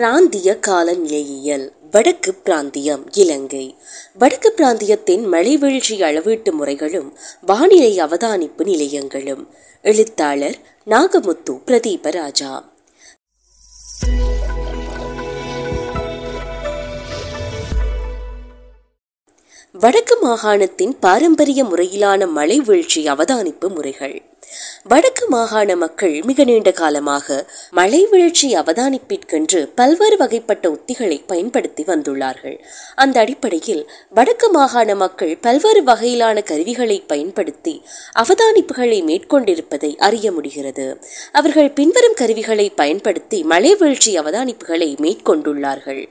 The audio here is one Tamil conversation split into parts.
பிராந்திய காலநிலையியல் வடக்கு பிராந்தியம் இலங்கை. வடக்கு பிராந்தியத்தின் மழைவீழ்ச்சி அளவீட்டு முறைகளும் வானிலை அவதானிப்பு நிலையங்களும். எழுத்தாளர் நாகமுத்து பிரதீபராஜா. வடக்கு மாகாணத்தின் பாரம்பரிய முறையிலான மழை வீழ்ச்சி அவதானிப்பு முறைகள். வடக்கு மாகாண மக்கள் மிக நீண்ட காலமாக மழை வீழ்ச்சி அவதானிப்பிற்கென்று பல்வேறு வகைப்பட்ட உத்திகளை பயன்படுத்தி வந்துள்ளார்கள். அந்த அடிப்படையில் வடக்கு மாகாண மக்கள் பல்வேறு வகையிலான கருவிகளை பயன்படுத்தி அவதானிப்புகளை மேற்கொண்டிருப்பதை அறிய முடிகிறது. அவர்கள் பின்வரும் கருவிகளை பயன்படுத்தி மழை வீழ்ச்சி அவதானிப்புகளை மேற்கொண்டுள்ளார்கள்.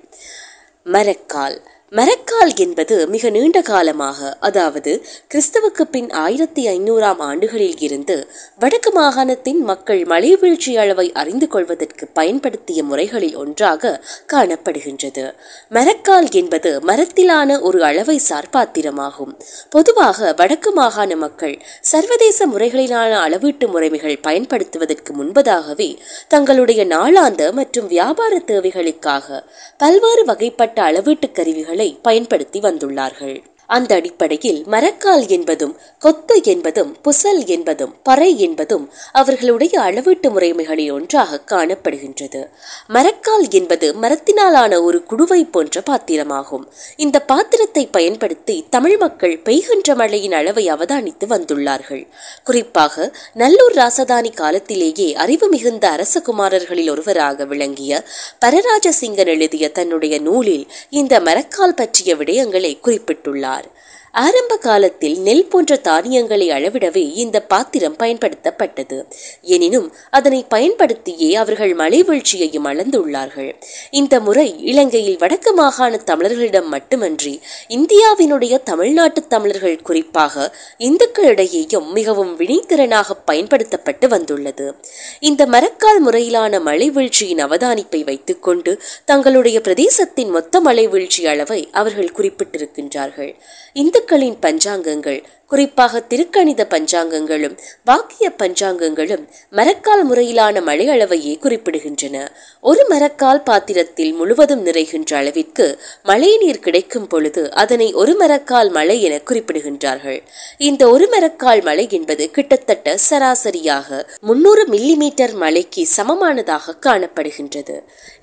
மரக்கால் மரக்கால் என்பது மிக நீண்ட காலமாக அதாவது கிறிஸ்தவுக்கு பின் ஆயிரத்தி ஐநூறாம் ஆண்டுகளில் இருந்து வடக்கு மாகாணத்தின் மக்கள் மழை வீழ்ச்சி அளவை அறிந்து கொள்வதற்கு பயன்படுத்திய முறைகளில் ஒன்றாக காணப்படுகின்றது. மரக்கால் என்பது மரத்திலான ஒரு அளவை சார் பாத்திரமாகும் பொதுவாக வடக்கு மாகாண மக்கள் சர்வதேச முறைகளிலான அளவீட்டு முறைமைகள் பயன்படுத்துவதற்கு முன்பதாகவே தங்களுடைய நாளாந்த மற்றும் வியாபார தேவைகளுக்காக பல்வேறு வகைப்பட்ட அளவீட்டு கருவிகள் பயன்படுத்தி வந்துள்ளார்கள். அந்த அடிப்படையில் மரக்கால் என்பதும் கொத்து என்பதும் புசல் என்பதும் பறை என்பதும் அவர்களுடைய அளவீட்டு முறைமைகளில் ஒன்றாக காணப்படுகின்றது. மரக்கால் என்பது மரத்தினாலான ஒரு குடுவை போன்ற பாத்திரமாகும். இந்த பாத்திரத்தை பயன்படுத்தி தமிழ் மக்கள் பெய்கின்ற மழையின் அளவை அவதானித்து வந்துள்ளார்கள். குறிப்பாக நல்லூர் ராசதானி காலத்திலேயே அறிவு மிகுந்த அரசகுமாரர்களில் ஒருவராக விளங்கிய பரராஜசிங்கன் எழுதிய தன்னுடைய நூலில் இந்த மரக்கால் பற்றிய விடயங்களை குறிப்பிட்டுள்ளார். God. ஆரம்ப காலத்தில் நெல் போன்ற தானியங்களை அளவிடவே இந்த பாத்திரம் பயன்படுத்தப்பட்டது. எனினும் அதனை பயன்படுத்தியே அவர்கள் மழை வீழ்ச்சியையும் அளந்துள்ளார்கள். இந்த முறை இலங்கையில் வடக்கு மாகாண தமிழர்களிடம் மட்டுமன்றி இந்தியாவினுடைய தமிழ்நாட்டு தமிழர்கள் குறிப்பாக இந்துக்களிடையேயும் மிகவும் வினைத்திறனாக பயன்படுத்தப்பட்டு வந்துள்ளது. இந்த மரக்கால் முறையிலான மழை வீழ்ச்சியின் அவதானிப்பை வைத்துக்கொண்டு தங்களுடைய பிரதேசத்தின் மொத்த மழை வீழ்ச்சி அளவை அவர்கள் குறிப்பிட்டிருக்கின்றார்கள். இந்த இந்துக்களின் பஞ்சாங்கங்கள் குறிப்பாக திருக்கணித பஞ்சாங்கங்களும் வாக்கிய பஞ்சாங்கங்களும் மரக்கால் முறையிலான மழை அளவையே குறிப்பிடுகின்றன. ஒரு மரக்கால் பாத்திரத்தில் முழுவதும் நிறைகின்ற அளவிற்கு மழை நீர் கிடைக்கும் பொழுது அதனை ஒரு மரக்கால் மழை என குறிப்பிடுகின்றார்கள். இந்த ஒரு மரக்கால் மழை என்பது கிட்டத்தட்ட சராசரியாக முன்னூறு மில்லி மீட்டர் மழைக்கு சமமானதாக காணப்படுகின்றது.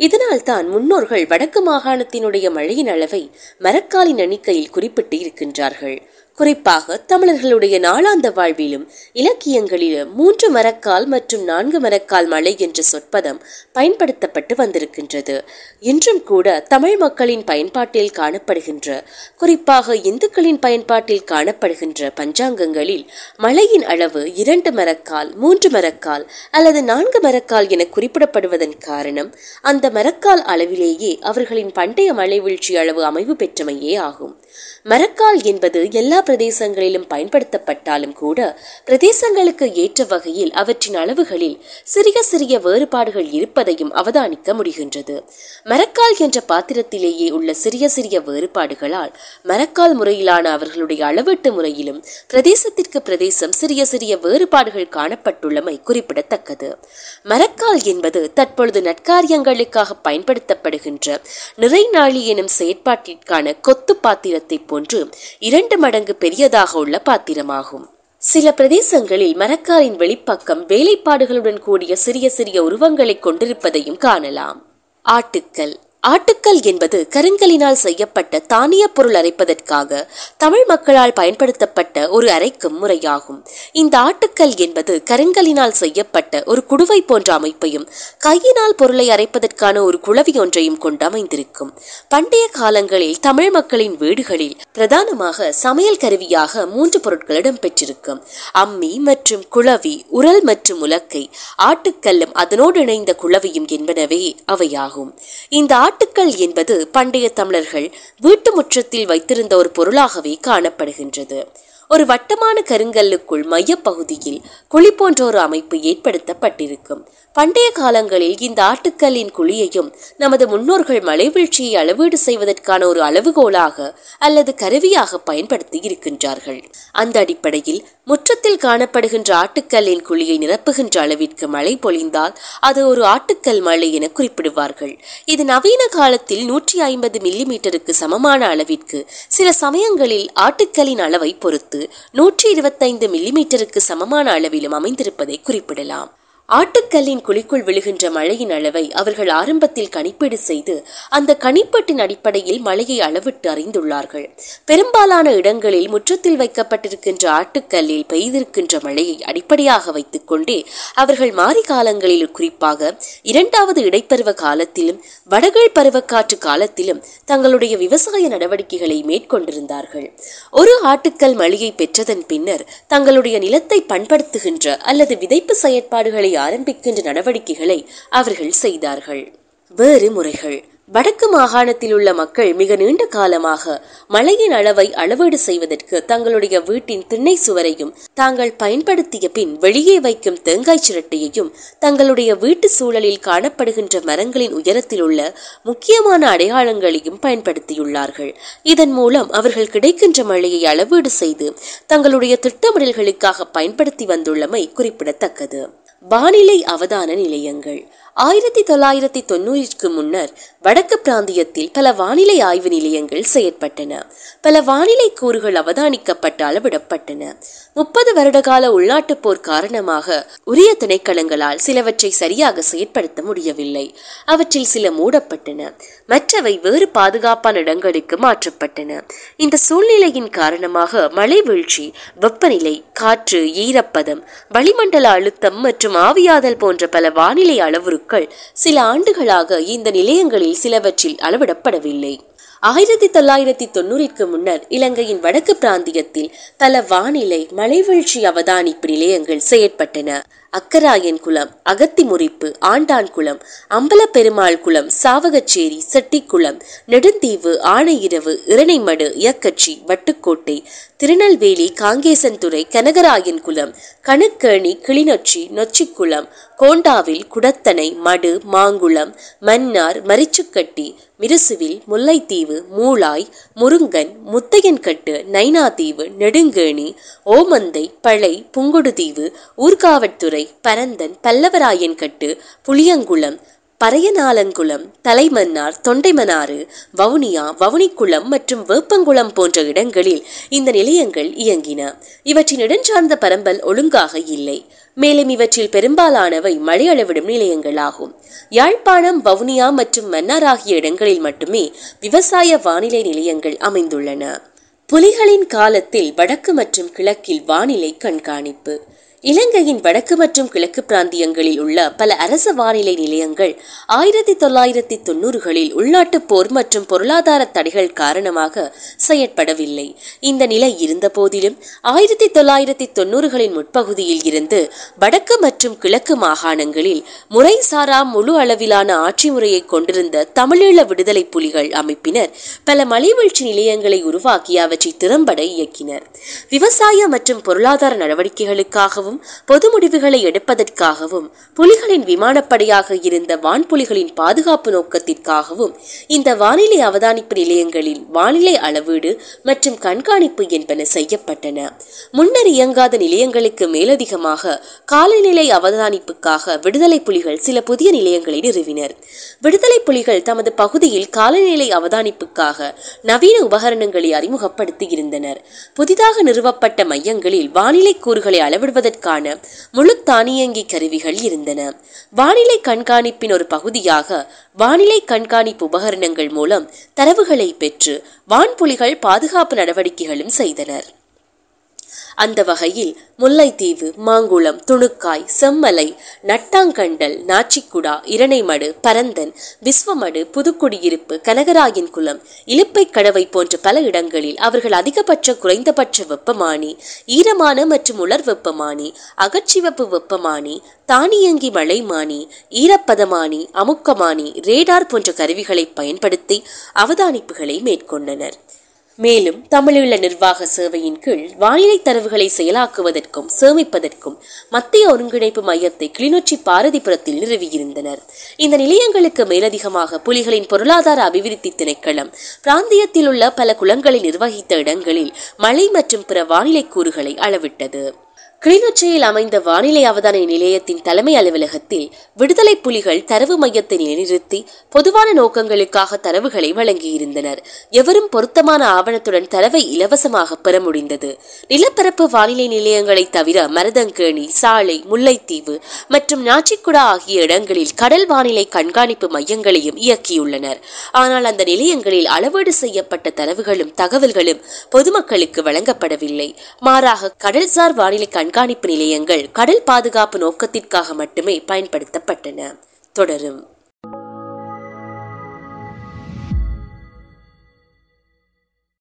இதனால் தான் முன்னோர்கள் வடக்கு மாகாணத்தினுடைய மழையின் அளவை மரக்காலின் எண்ணிக்கையில் குறிப்பிட்டு இருக்கின்றார் இருக்கின்றார்கள் குறிப்பாக தமிழர்களுடைய நாளாந்த வாழ்விலும் இலக்கியங்களிலும் மூன்று மரக்கால் மற்றும் நான்கு மரக்கால் மலை என்ற சொற்பதம் பயன்படுத்தப்பட்டு வந்திருக்கின்றது. இன்றும் கூட தமிழ் மக்களின் பயன்பாட்டில் காணப்படுகின்ற குறிப்பாக இந்துக்களின் பயன்பாட்டில் காணப்படுகின்ற பஞ்சாங்கங்களில் மழையின் அளவு இரண்டு மரக்கால் மூன்று மரக்கால் அல்லது நான்கு மரக்கால் என குறிப்பிடப்படுவதன் காரணம் அந்த மரக்கால் அளவிலேயே அவர்களின் பண்டைய மழை வீழ்ச்சி அளவு அமைவு பெற்றமையே ஆகும். மரக்கால் என்பது எல்லா பிரதேசங்களிலும் பயன்படுத்தப்பட்டாலும் கூட பிரதேசங்களுக்கு ஏற்ற வகையில் அவற்றின் அளவுகளில் சிறிய சிறிய வேறுபாடுகள் இருப்பதையும் அவதானிக்க முடிகின்றது. மரக்கால் என்ற பாத்திரத்திலேயே உள்ள சிறிய சிறிய வேறுபாடுகளால் மரக்கால் முறையிலான அவர்களுடைய அளவீட்டு முறையிலும் பிரதேசத்திற்கு பிரதேசம் சிறிய சிறிய வேறுபாடுகள் காணப்பட்டுள்ளமை குறிப்பிடத்தக்கது. மரக்கால் என்பது தற்பொழுது நற்காரியங்களுக்காக பயன்படுத்தப்படுகின்ற நிறைநாளி எனும் செயற்பாட்டிற்கான கொத்து பாத்திரத்தை போன்று இரண்டு மடங்கு பெரியதாக உள்ள பாத்திரமாகும். சில பிரதேசங்களில் மரக்காரின் வெளிப்பக்கம் வேலைப்பாடுகளுடன் கூடிய சிறிய சிறிய உருவங்களை கொண்டிருப்பதையும் காணலாம். ஆட்டுக்கல். ஆட்டுக்கல் என்பது கருங்கலினால் செய்யப்பட்ட தானிய பொருள் அரைப்பதற்காக தமிழ் மக்களால் பயன்படுத்தப்பட்ட ஒரு அரைக்கும் முறையாகும். இந்த ஆட்டுக்கல் என்பது கருங்கலினால் செய்யப்பட்ட ஒரு குடுவை போன்ற அமைப்பையும் கையினால் பொருளை அரைப்பதற்கான ஒரு குளவி ஒன்றையும் கொண்டு அமைந்திருக்கும். பண்டைய காலங்களில் தமிழ் மக்களின் வீடுகளில் பிரதானமாக சமையல் கருவியாக மூன்று பொருட்கள் இடம்பெற்றிருக்கும். அம்மி மற்றும் குளவி உரல் மற்றும் உலக்கை ஆட்டுக்கல்லும் அதனோடு இணைந்த குளவியும் என்பனவே அவையாகும். இந்த ஆட்டு ஆட்டுக்கள் என்பது பண்டைய தமிழர்கள் வீட்டு முற்றத்தில் வைத்திருந்த ஒரு பொருளாகவே காணப்படுகின்றது. ஒரு வட்டமான கருங்கல்லுக்குள் மையப்பகுதியில் குழி போன்ற ஒரு அமைப்பு ஏற்படுத்தப்பட்டிருக்கும். பண்டைய காலங்களில் இந்த ஆட்டுக்கல்லின் குழியையும் நமது முன்னோர்கள் மலைவீழ்ச்சியை அளவீடு செய்வதற்கான ஒரு அளவுகோலாக அல்லது கருவியாக பயன்படுத்தி இருக்கின்றார்கள். அந்த அடிப்படையில் முற்றத்தில் காணப்படுகின்ற ஆட்டுக்கல்லின் குழியை நிரப்புகின்ற அளவிற்கு மழை பொழிந்தால் அது ஒரு ஆட்டுக்கல் மழை என குறிப்பிடுவார்கள். இது நவீன காலத்தில் நூற்றி ஐம்பது மில்லிமீட்டருக்கு சமமான அளவிற்கு சில சமயங்களில் ஆட்டுக்கல்லின் அளவை பொறுத்து நூற்றி இருபத்தைந்து மில்லிமீட்டருக்கு சமமான அளவிலும் அமைந்திருப்பதை குறிப்பிடலாம். ஆட்டுக்கல்லின் குழிக்குள் விழுகின்ற மழையின் அளவை அவர்கள் ஆரம்பத்தில் கணிப்பீடு செய்து அந்த கணிப்பட்டின் அடிப்படையில் மழையை அளவிட்டு அறிந்துள்ளார்கள். பெரும்பாலான இடங்களில் முற்றத்தில் வைக்கப்பட்டிருக்கின்ற ஆட்டுக்கல்லில் பெய்திருக்கின்ற மழையை அடிப்படையாக வைத்துக் கொண்டே அவர்கள் மாறி காலங்களில் குறிப்பாக இரண்டாவது இடைப்பருவ காலத்திலும் வடகழ் பருவக்காற்று காலத்திலும் தங்களுடைய விவசாய நடவடிக்கைகளை மேற்கொண்டிருந்தார்கள். ஒரு ஆட்டுக்கல் மழையை பெற்றதன் பின்னர் தங்களுடைய நிலத்தை பண்படுத்துகின்ற அல்லது விதைப்பு செயற்பாடுகளை ஆரம்பிக்கின்ற நடவடிக்கைகளை அவர்கள் செய்தார்கள். வேறு முறைகள். வடக்கு மாகாணத்தில் உள்ள மக்கள் மிக நீண்ட காலமாக மழையின் அளவை அளவீடு செய்வதற்கு தங்களுடைய வீட்டின் திண்ணை சுவரையும் தாங்கள் பயன்படுத்திய பின் வெளியே வைக்கும் தேங்காய் சிரட்டையையும் தங்களுடைய வீட்டு சூழலில் காணப்படுகின்ற மரங்களின் உயரத்தில் உள்ள முக்கியமான அடையாளங்களையும் பயன்படுத்தியுள்ளார்கள். இதன் மூலம் அவர்கள் கிடைக்கின்ற மழையை அளவீடு செய்து தங்களுடைய திட்டமிடல்களுக்காக பயன்படுத்தி வந்துள்ளமை குறிப்பிடத்தக்கது. வானிலை அவதான நிலையங்கள். ஆயிரத்தி தொள்ளாயிரத்தி தொண்ணூறிற்கு முன்னர் வடக்கு பிராந்தியத்தில் பல வானிலை ஆய்வு நிலையங்கள் செயற்பட்டன. பல வானிலை கூறுகள் அவதானிக்கப்பட்டு அளவிடப்பட்டன முப்பது வருடகால உள்நாட்டுப் போர் காரணமாக உரிய திணைக்களங்களால் சிலவற்றை சரியாக செயற்படுத்த முடியவில்லை. அவற்றில் சில மூடப்பட்டன. மற்றவை வேறு பாதுகாப்பான இடங்களுக்கு மாற்றப்பட்டன. இந்த சூழ்நிலையின் காரணமாக மழை வீழ்ச்சி வெப்பநிலை காற்று ஈரப்பதம் வளிமண்டல அழுத்தம் மற்றும் ஆவியாதல் போன்ற பல வானிலை அளவுருக்கள் சில ஆண்டுகளாக இந்த நிலையங்களில் சிலவற்றில் அளவிடப்படவில்லை. ஆயிரத்தி தொள்ளாயிரத்தி தொண்ணூறிற்கு முன்னர் இலங்கையின் வடக்கு பிராந்தியத்தில் பல வானிலை மலைவீழ்ச்சி அவதானிப்பு நிலையங்கள் செயற்பட்டன. அக்கராயன் குளம் அகத்தி முறிப்பு ஆண்டான் குளம் அம்பலப்பெருமாள் குளம் சாவகச்சேரி செட்டிக்குளம் நெடுந்தீவு ஆணையிரவு இரணைமடு இயக்கச்சி வட்டுக்கோட்டை திருநெல்வேலி காங்கேசன்துறை கனகராயன் குளம் கணுக்கேணி கிளிநொச்சி நொச்சிக்குளம் கோண்டாவில் குடத்தனை மடு மாங்குளம் மன்னார் மரிச்சுக்கட்டி மிருசுவில் முல்லைத்தீவு மூளாய் முருங்கன் முத்தையன்கட்டு நைனாதீவு நெடுங்கேணி ஓமந்தை பளை புங்குடுதீவு ஊர்காவட்துறை பரந்தன் பல்லவராயன்கட்டு புளியங்குளம் பறையநாளங்குளம் தலைமன்னார் தொண்டைமனாறு வவுனியா வவுனிக்குளம் மற்றும் வேப்பங்குளம் போன்ற இடங்களில் இந்த நிலையங்கள் இயங்கின. இவற்றின் இடஞ்சார்ந்த பரம்பல் ஒழுங்காக இல்லை. மேலும் இவற்றில் பெரும்பாலானவை மழை அளவிடும் நிலையங்களாகும். யாழ்ப்பாணம் வவுனியா மற்றும் மன்னார் ஆகிய இடங்களில் மட்டுமே விவசாய வானிலை நிலையங்கள் அமைந்துள்ளன. புலிகளின் காலத்தில் வடக்கு மற்றும் கிழக்கில் வானிலை கண்காணிப்பு. இலங்கையின் வடக்கு மற்றும் கிழக்கு பிராந்தியங்களில் உள்ள பல அரச வானிலை நிலையங்கள் ஆயிரத்தி தொள்ளாயிரத்தி தொண்ணூறுகளில் உள்நாட்டு போர் மற்றும் பொருளாதார தடைகள் காரணமாக செயற்படவில்லை. இந்த நிலை இருந்த போதிலும் ஆயிரத்தி தொள்ளாயிரத்தி தொண்ணூறுகளின் முற்பகுதியில் இருந்து வடக்கு மற்றும் கிழக்கு மாகாணங்களில் முறைசாரா முழு அளவிலான ஆட்சி முறையை கொண்டிருந்த தமிழீழ விடுதலை புலிகள் அமைப்பினர் பல மலைவீழ்ச்சி நிலையங்களை உருவாக்கி அவற்றை திறம்பட இயக்கினர். விவசாய மற்றும் பொருளாதார நடவடிக்கைகளுக்காகவும் பொது முடிவுகளை எடுப்பதற்காகவும் புலிகளின் விமானப்படையாக இருந்த வான்புலிகளின் பாதுகாப்பு நோக்கத்திற்காகவும் இந்த வானிலை அவதானிப்பு நிலையங்களில் வானிலை அளவீடு மற்றும் கண்காணிப்பு என்பன செய்யப்பட்டன. முன்னர் இயங்காத நிலையங்களுக்கு மேலதிகமாக காலநிலை அவதானிப்புக்காக விடுதலை புலிகள் சில புதிய நிலையங்களை நிறுவினர். விடுதலை புலிகள் தமது பகுதியில் காலநிலை அவதானிப்புக்காக நவீன உபகரணங்களை அறிமுகப்படுத்தி இருந்தனர் புதிதாக நிறுவப்பட்ட மையங்களில் வானிலை கூறுகளை அளவிடுவதற்கு செய்வதற்கான முழு தானியங்கி கருவிகள் இருந்தன. வானிலை கண்காணிப்பின் ஒரு பகுதியாக வானிலை கண்காணிப்பு உபகரணங்கள் மூலம் தரவுகளை பெற்று வான்புலிகள் பாதுகாப்பு நடவடிக்கைகளும் செய்தனர். அந்த வகையில் முல்லைத்தீவு மாங்குளம் துணுக்காய் செம்மலை நட்டாங்கண்டல் நாச்சிக்குடா இரணைமடு பரந்தன் விஸ்வமடு புதுக்குடியிருப்பு கனகராயன் குளம் இலுப்பை கடவை போன்ற பல இடங்களில் அவர்கள் அதிகபட்ச குறைந்தபட்ச வெப்பமானி ஈரமான மற்றும் உலர் வெப்பமானி அகச்சிவப்பு வெப்பமானி தானியங்கி மழைமானி ஈரப்பதமானி அமுக்கமானி ரேடார் போன்ற கருவிகளை பயன்படுத்தி அவதானிப்புகளை மேற்கொண்டனர். மேலும் தமிழீழ நிர்வாக சேவையின் கீழ் வானிலை தரவுகளை செயலாக்குவதற்கும் சேமிப்பதற்கும் மத்திய ஒருங்கிணைப்பு மையத்தை கிளிநொச்சி பாரதிபுரத்தில் நிறுவியிருந்தனர். இந்த நிலையங்களுக்கு மேலதிகமாக புலிகளின் பொருளாதார அபிவிருத்தி திணைக்களம் பிராந்தியத்தில் உள்ள பல குளங்களை நிர்வகித்த இடங்களில் மழை மற்றும் பிற வானிலை கூறுகளை அளவிட்டது. கிளிநொச்சியில் அமைந்த வானிலை அவதான நிலையத்தின் தலைமை அலுவலகத்தில் விடுதலை புலிகள் தரவு மையத்தை நிலைநிறுத்தி பொதுவான நோக்கங்களுக்காக தரவுகளை வழங்கியிருந்தனர். எவரும் பொருத்தமான ஆவணத்துடன் தரவை இலவசமாக பெற முடிந்தது. நிலப்பரப்பு வானிலை நிலையங்களை தவிர மருதங்கேணி சாலை முல்லைத்தீவு மற்றும் நாச்சிக்குடா ஆகிய இடங்களில் கடல் வானிலை கண்காணிப்பு மையங்களையும் இயக்கியுள்ளனர். ஆனால் அந்த நிலையங்களில் அளவீடு செய்யப்பட்ட தரவுகளும் தகவல்களும் பொதுமக்களுக்கு வழங்கப்படவில்லை. மாறாக கடல்சார் வானிலை கண்காணிப்பு நிலையங்கள் கடல் பாதுகாப்பு நோக்கத்திற்காக மட்டுமே பயன்படுத்தப்பட்டன. தொடரும்.